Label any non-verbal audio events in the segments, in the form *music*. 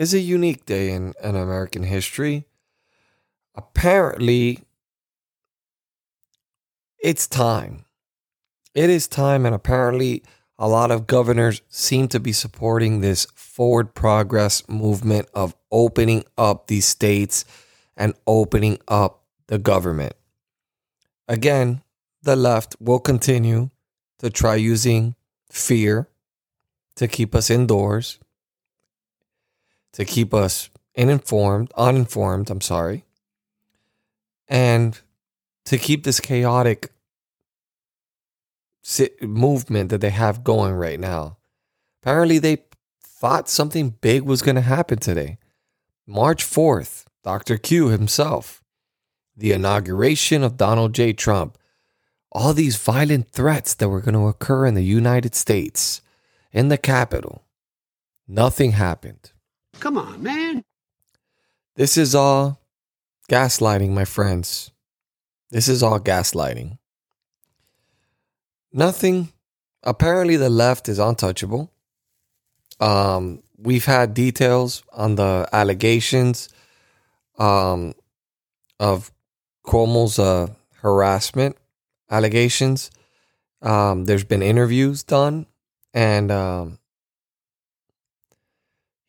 is a unique day in, in American history. Apparently, it's time. It is time, and apparently, a lot of governors seem to be supporting this forward progress movement of opening up these states and opening up the government. Again, the left will continue to try using fear to keep us indoors, to keep us uninformed, uninformed, I'm sorry, and to keep this chaotic movement that they have going right now. Apparently, they thought something big was going to happen today. March 4th, Dr. Q himself, the inauguration of Donald J. Trump all these violent threats that were going to occur in the United States, in the Capitol. Nothing happened. Come on, man. This is all gaslighting, my friends. This is all gaslighting. Nothing. Apparently, the left is untouchable. Um, we've had details on the allegations um, of Cuomo's uh, harassment allegations. Um, there's been interviews done, and um,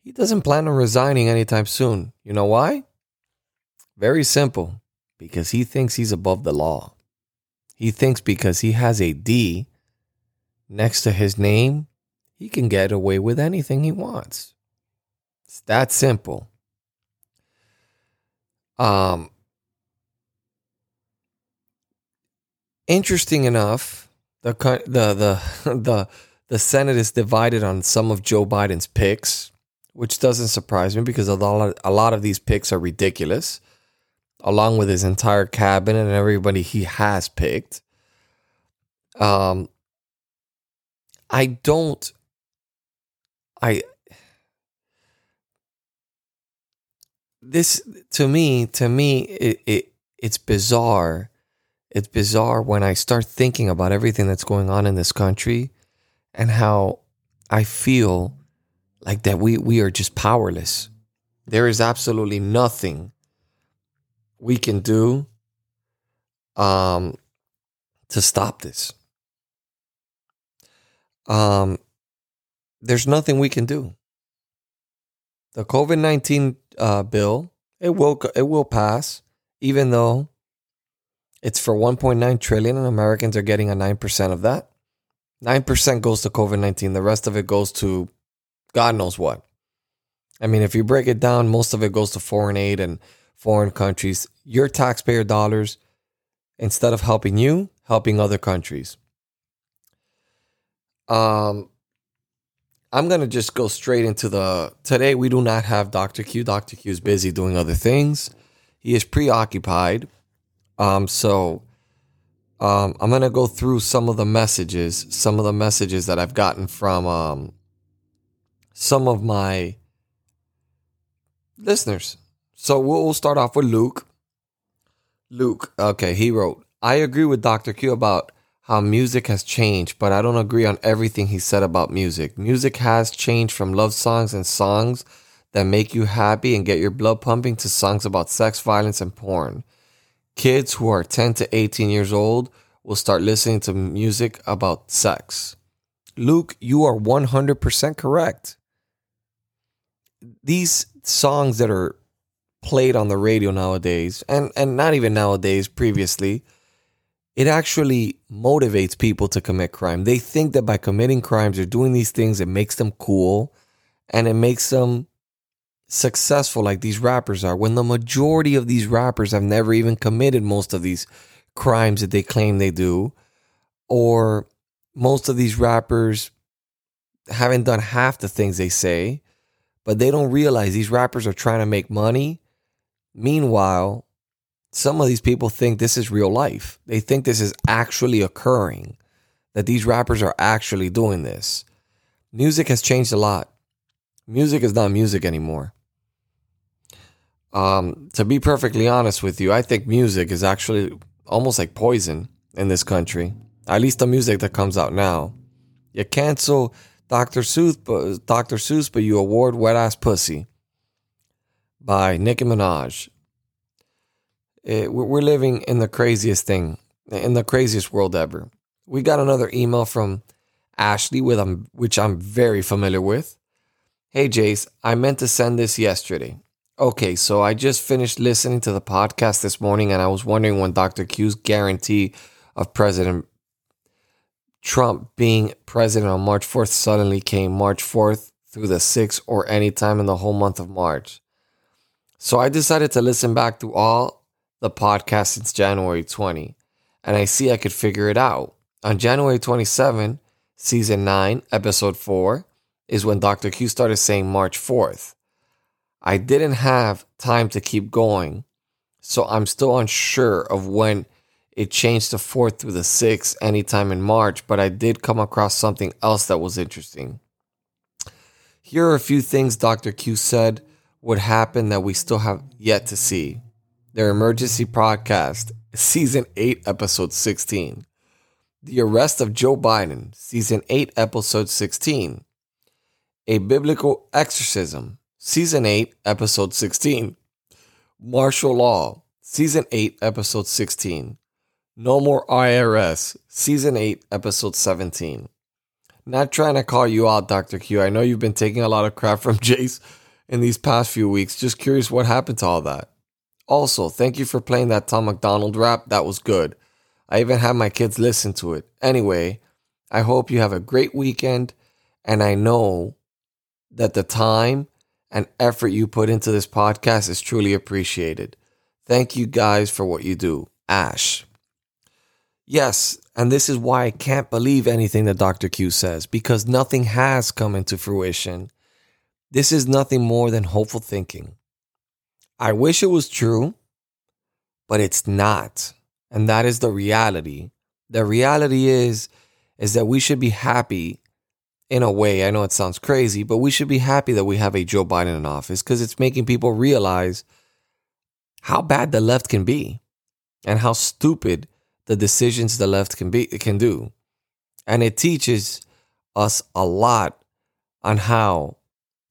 he doesn't plan on resigning anytime soon. You know why? Very simple because he thinks he's above the law. He thinks because he has a D next to his name, he can get away with anything he wants. It's that simple. Um, interesting enough, the the the *laughs* the the Senate is divided on some of Joe Biden's picks, which doesn't surprise me because a lot of, a lot of these picks are ridiculous, along with his entire cabinet and everybody he has picked. Um, I don't. I this to me to me it, it it's bizarre it's bizarre when I start thinking about everything that's going on in this country and how I feel like that we we are just powerless. There is absolutely nothing we can do um to stop this. Um there's nothing we can do. The COVID-19 uh, bill, it will it will pass even though it's for 1.9 trillion and Americans are getting a 9% of that. 9% goes to COVID-19. The rest of it goes to God knows what. I mean, if you break it down, most of it goes to foreign aid and foreign countries. Your taxpayer dollars instead of helping you, helping other countries. Um I'm to just go straight into the today we do not have Dr. Q. Dr. Q is busy doing other things. He is preoccupied um, so um, I'm gonna go through some of the messages, some of the messages that I've gotten from um, some of my listeners. So we'll, start off with Luke. Luke, okay, he wrote, I agree with Dr. Q about how music has changed, but I don't agree on everything he said about music. Music has changed from love songs and songs that make you happy and get your blood pumping to songs about sex, violence, and porn kids who are 10 to 18 years old will start listening to music about sex. Luke, you are 100% correct. These songs that are played on the radio nowadays, and, and not even nowadays, previously, it actually motivates people to commit crime. They think that by committing crimes or doing these things, it makes them cool and it makes them successful like these rappers are when the majority of these rappers have never even committed most of these crimes that they claim they do or most of these rappers haven't done half the things they say but they don't realize these rappers are trying to make money Meanwhile, some of these people think this is real life. They think this is actually occurring, that these rappers are actually doing this. Music has changed a lot. Music is not music anymore. Um, to be perfectly honest with you, I think music is actually almost like poison in this country. At least the music that comes out now. You cancel Dr. Seuss, Dr. Seuss, but you award Wet Ass Pussy by Nicki Minaj. It, we're living in the craziest thing, in the craziest world ever. We got another email from Ashley, with um, which I'm very familiar with. Hey Jase, I meant to send this yesterday. Okay, so I just finished listening to the podcast this morning and I was wondering when Dr. Q's guarantee of President Trump being president on March 4th suddenly came March 4th through the 6th or any time in the whole month of March. So I decided to listen back to all the podcasts since January 20 and I see I could figure it out. On January 27, season 9, episode 4 is when Dr. Q started saying March 4th. I didn't have time to keep going, so I'm still unsure of when it changed the 4th through the 6th anytime in March, but I did come across something else that was interesting. Here are a few things Dr. Q said would happen that we still have yet to see. Their emergency podcast, season 8, episode 16. The arrest of Joe Biden, season 8, episode 16. A biblical exorcism, season 8, episode 16. Martial law, season 8, episode 16. No More IRS, Season 8, Episode 17. Not trying to call you out, Dr. Q. I know you've been taking a lot of crap from *laughs* Jase in these past few weeks. Just curious what happened to all that. Also, thank you for playing that Tom MacDonald rap. That was good. I even had my kids listen to it. Anyway, I hope you have a great weekend. And I know that the time and effort you put into this podcast is truly appreciated. Thank you guys for what you do. Ash. Yes, and this is why I can't believe anything that Dr. Q says because nothing has come into fruition. This is nothing more than hopeful thinking. I wish it was true, but it's not. And that is the reality. The reality is is that we should be happy in a way. I know it sounds crazy, but we should be happy that we have a Joe Biden in office because it's making people realize how bad the left can be and how stupid the decisions the left can be can do. And it teaches us a lot on how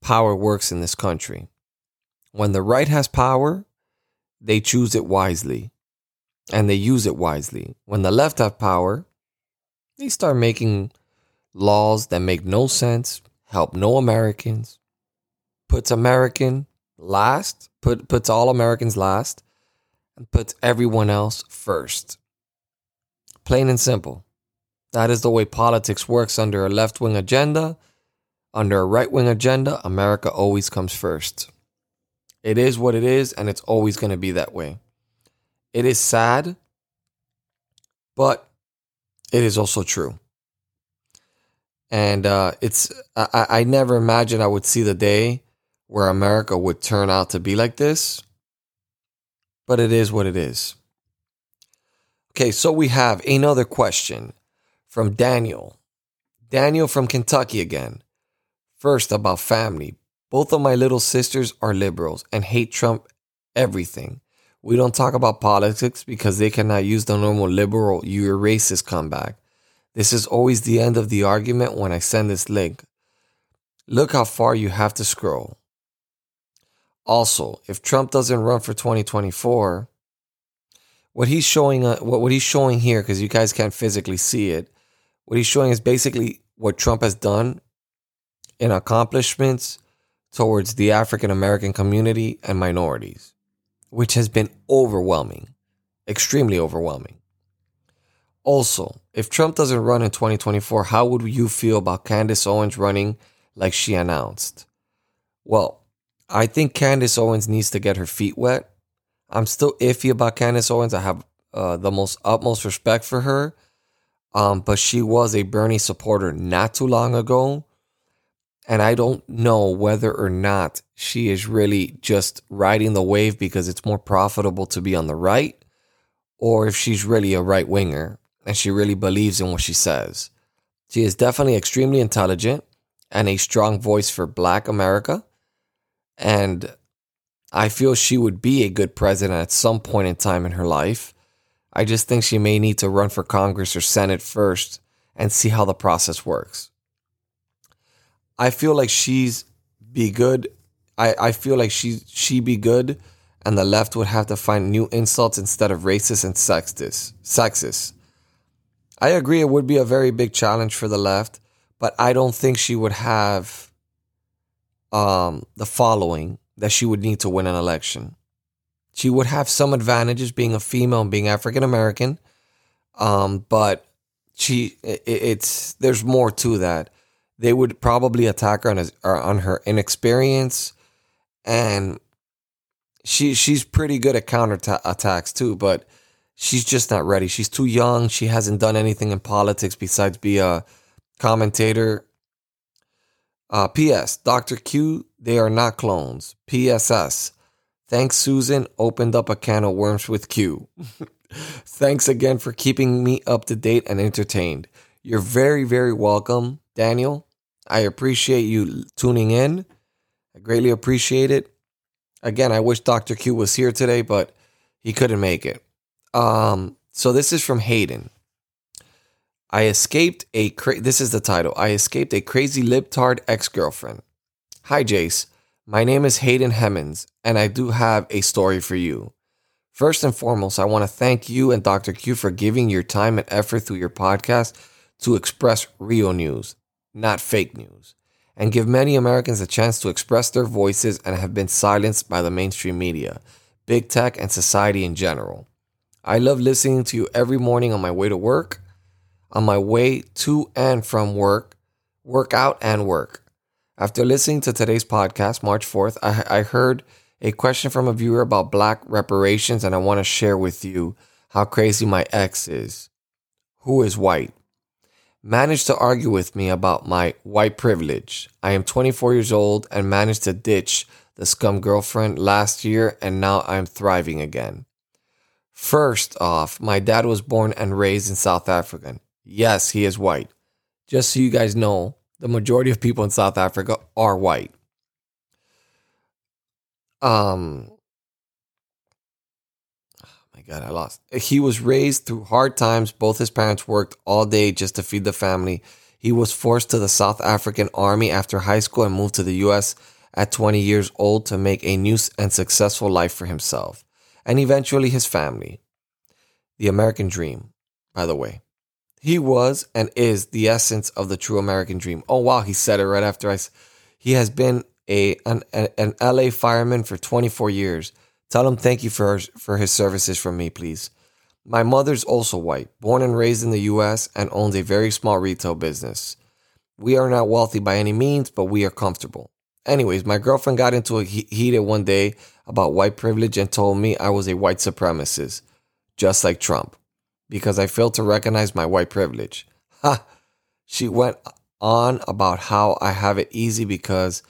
power works in this country. When the right has power, they choose it wisely and they use it wisely. When the left have power, they start making laws that make no sense, help no Americans, puts American last, put, puts all Americans last, and puts everyone else first. Plain and simple. That is the way politics works under a left wing agenda. Under a right wing agenda, America always comes first. It is what it is, and it's always going to be that way. It is sad, but it is also true. And uh, it's I, I never imagined I would see the day where America would turn out to be like this, but it is what it is. Okay, so we have another question from Daniel. Daniel from Kentucky again. First, about family. Both of my little sisters are liberals and hate Trump everything. We don't talk about politics because they cannot use the normal liberal, you're racist comeback. This is always the end of the argument when I send this link. Look how far you have to scroll. Also, if Trump doesn't run for 2024, what he's showing uh, what, what he's showing here because you guys can't physically see it what he's showing is basically what trump has done in accomplishments towards the african american community and minorities which has been overwhelming extremely overwhelming. Also if trump doesn't run in 2024 how would you feel about candace owens running like she announced? Well i think candace owens needs to get her feet wet I'm still iffy about Candace Owens. I have uh, the most utmost respect for her. Um, but she was a Bernie supporter not too long ago. And I don't know whether or not she is really just riding the wave because it's more profitable to be on the right, or if she's really a right winger and she really believes in what she says. She is definitely extremely intelligent and a strong voice for Black America. And I feel she would be a good president at some point in time in her life. I just think she may need to run for Congress or Senate first and see how the process works. I feel like she's be good. I, I feel like she she be good and the left would have to find new insults instead of racist and sexist. Sexist. I agree it would be a very big challenge for the left, but I don't think she would have um, the following that she would need to win an election. She would have some advantages being a female and being African American, um, but she it, it's there's more to that. They would probably attack her on, his, on her inexperience, and she she's pretty good at counter attacks too, but she's just not ready. She's too young. She hasn't done anything in politics besides be a commentator. Uh, P.S. Dr. Q, they are not clones. P.S.S. Thanks, Susan. Opened up a can of worms with Q. *laughs* Thanks again for keeping me up to date and entertained. You're very, very welcome, Daniel. I appreciate you tuning in. I greatly appreciate it. Again, I wish Dr. Q was here today, but he couldn't make it. Um, so this is from Hayden. I escaped a cra- this is the title. I escaped a crazy libtard ex-girlfriend. Hi Jase. My name is Hayden Hemmons and I do have a story for you. First and foremost, I want to thank you and Dr. Q for giving your time and effort through your podcast to express real news, not fake news, and give many Americans a chance to express their voices and have been silenced by the mainstream media, big tech, and society in general. I love listening to you every morning on my way to work on my way to and from work, work out and work. After listening to today's podcast, March 4th, I, I heard a question from a viewer about black reparations, and I want to share with you how crazy my ex is, who is white. Managed to argue with me about my white privilege. I am 24 years old and managed to ditch the scum girlfriend last year, and now I'm thriving again. First off, my dad was born and raised in South Africa. Yes, he is white. Just so you guys know, the majority of people in South Africa are white. Um, oh my God, I lost. He was raised through hard times. Both his parents worked all day just to feed the family. He was forced to the South African army after high school and moved to the US at 20 years old to make a new and successful life for himself and eventually his family. The American dream, by the way. He was and is the essence of the true American dream. Oh wow, he said it right after I. He has been a an, an LA fireman for 24 years. Tell him thank you for for his services from me, please. My mother's also white, born and raised in the U.S. and owns a very small retail business. We are not wealthy by any means, but we are comfortable. Anyways, my girlfriend got into a heated one day about white privilege and told me I was a white supremacist, just like Trump because I failed to recognize my white privilege. Ha! She went on about how I have it easy because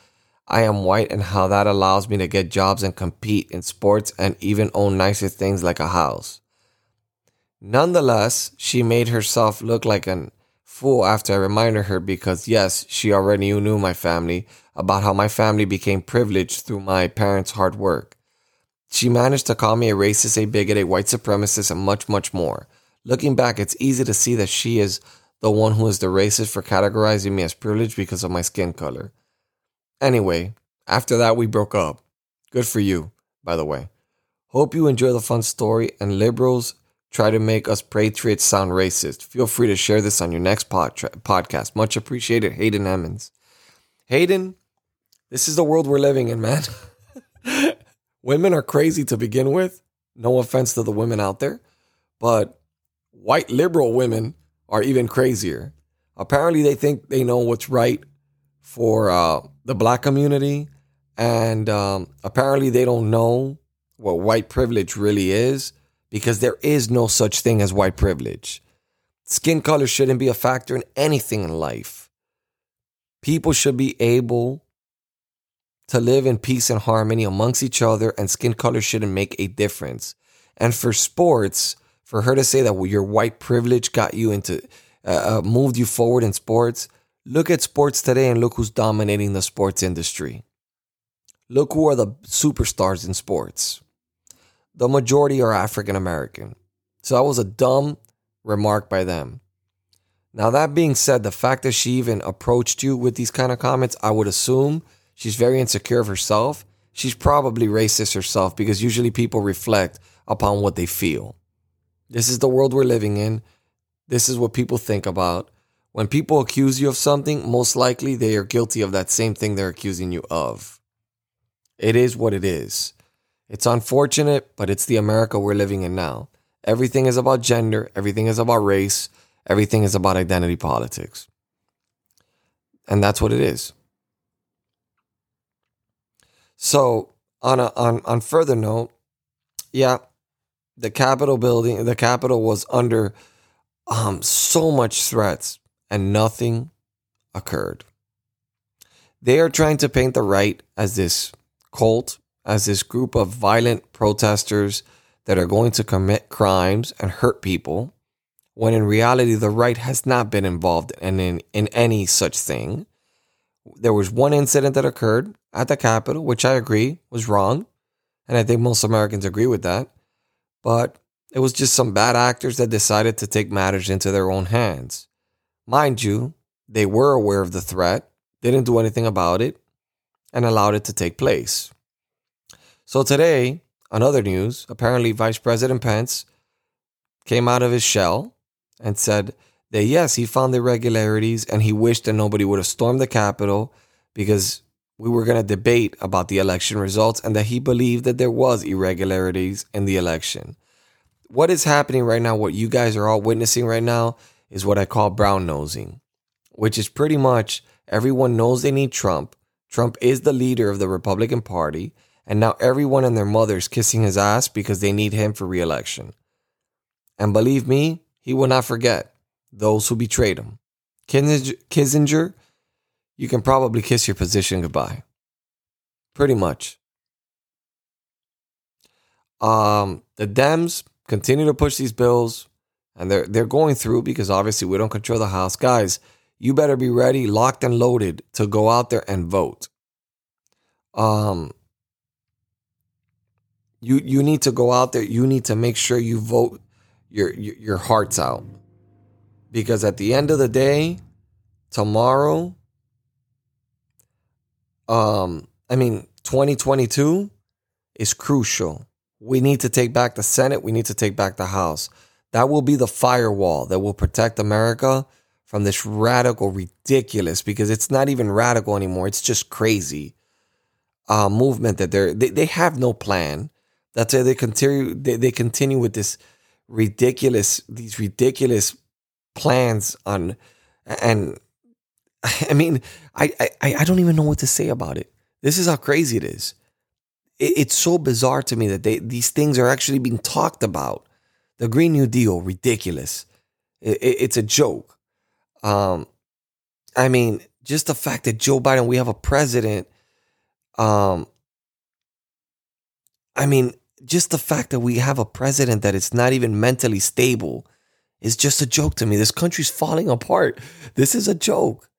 I am white and how that allows me to get jobs and compete in sports and even own nicer things like a house. Nonetheless, she made herself look like a fool after I reminded her because, yes, she already knew my family about how my family became privileged through my parents' hard work. She managed to call me a racist, a bigot, a white supremacist, and much, much more. Looking back, it's easy to see that she is the one who is the racist for categorizing me as privileged because of my skin color. Anyway, after that, we broke up. Good for you, by the way. Hope you enjoy the fun story and liberals try to make us patriots sound racist. Feel free to share this on your next pod- podcast. Much appreciated, Hayden Emmons. Hayden, this is the world we're living in, man. *laughs* women are crazy to begin with. No offense to the women out there, but white liberal women are even crazier. Apparently, they think they know what's right for uh, the black community, and um, apparently, they don't know what white privilege really is because there is no such thing as white privilege. Skin color shouldn't be a factor in anything in life. People should be able to live in peace and harmony amongst each other, and skin color shouldn't make a difference. And for sports, for her to say that your white privilege got you into, uh, uh, moved you forward in sports, look at sports today and look who's dominating the sports industry. Look who are the superstars in sports. The majority are African American. So that was a dumb remark by them. Now, that being said, the fact that she even approached you with these kind of comments, I would assume she's very insecure of herself. She's probably racist herself because usually people reflect upon what they feel. This is the world we're living in. This is what people think about. When people accuse you of something, most likely they are guilty of that same thing they're accusing you of. It is what it is. It's unfortunate, but it's the America we're living in now. Everything is about gender, everything is about race, everything is about identity politics. And that's what it is. So, on a on on further note, yeah, the Capitol building, the Capitol was under um so much threats and nothing occurred. They are trying to paint the right as this cult, as this group of violent protesters that are going to commit crimes and hurt people, when in reality, the right has not been involved in, in, in any such thing. There was one incident that occurred at the Capitol, which I agree was wrong. And I think most Americans agree with that. But it was just some bad actors that decided to take matters into their own hands. Mind you, they were aware of the threat, didn't do anything about it, and allowed it to take place. So today, on other news, apparently Vice President Pence came out of his shell and said that yes, he found irregularities and he wished that nobody would have stormed the Capitol because we were going to debate about the election results and that he believed that there was irregularities in the election. What is happening right now, what you guys are all witnessing right now, is what I call brown nosing, which is pretty much everyone knows they need Trump. Trump is the leader of the Republican Party, and now everyone and their mother's kissing his ass because they need him for reelection. And believe me, he will not forget those who betrayed him. Kinzinger, you can probably kiss your position goodbye. Pretty much. Um, the Dems continue to push these bills, and they're they're going through because obviously we don't control the House. Guys, you better be ready, locked and loaded to go out there and vote. Um, you you need to go out there. You need to make sure you vote your your, your hearts out, because at the end of the day, tomorrow, um, I mean, 2022 is crucial. We need to take back the Senate. We need to take back the House. That will be the firewall that will protect America from this radical, ridiculous, because it's not even radical anymore. It's just crazy uh, movement that they're, they, they have no plan. That's why they continue, they, they continue with this ridiculous, these ridiculous plans on, and *laughs* I mean, I, I, I don't even know what to say about it. This is how crazy it is it, it's so bizarre to me that they, these things are actually being talked about. The Green New Deal, ridiculous. It, it, it's a joke. Um, I mean, just the fact that Joe Biden, we have a president. Um, I mean, just the fact that we have a president that is not even mentally stable is just a joke to me. This country's falling apart. This is a joke.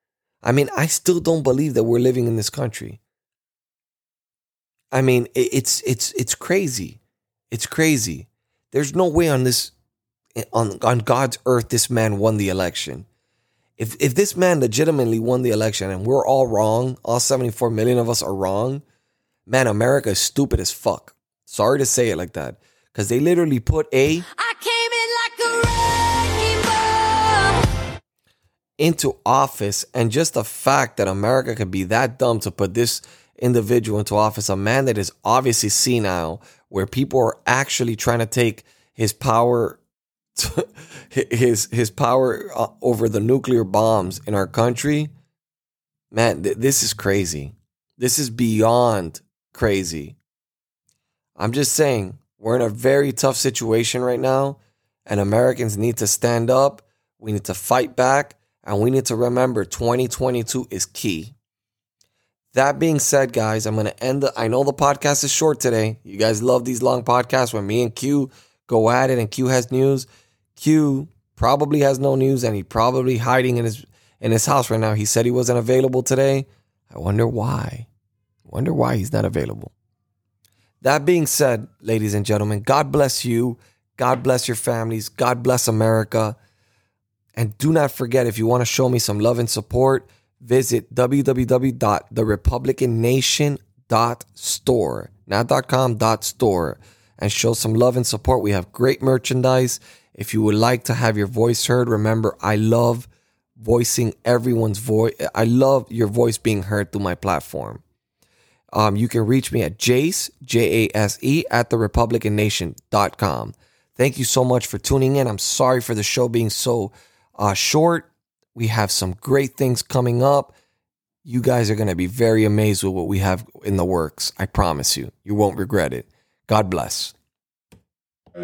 I mean, I still don't believe that we're living in this country. I mean, it's it's it's crazy. It's crazy. There's no way on this on on God's earth this man won the election. If if this man legitimately won the election and we're all wrong, all 74 million of us are wrong, man, America is stupid as fuck. Sorry to say it like that. Cause they literally put a like into office and just the fact that America could be that dumb to put this individual into office, a man that is obviously senile, where people are actually trying to take his power *laughs* his his power uh, over the nuclear bombs in our country man th- this is crazy. This is beyond crazy. I'm just saying we're in a very tough situation right now and americans need to stand up. We need to fight back And we need to remember 2022 is key. That being said, guys, I'm going to end the. I know the podcast is short today. You guys love these long podcasts when me and Q go at it and Q has news. Q probably has no news and he probably hiding in his in his house right now. He said he wasn't available today. I wonder why. Wonder why he's not available. That being said, ladies and gentlemen, God bless you. God bless your families. God bless America. And do not forget if you want to show me some love and support, visit www.therepublicannation.store, not .store, and show some love and support. We have great merchandise. If you would like to have your voice heard, remember I love voicing everyone's voice. I love your voice being heard through my platform. Um, you can reach me at Jase, J A S E, at therepublicannation.com. Thank you so much for tuning in. I'm sorry for the show being so uh, short. We have some great things coming up. You guys are going to be very amazed with what we have in the works. I promise you. You won't regret it. God bless. We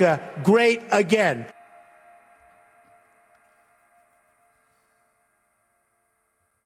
America great again.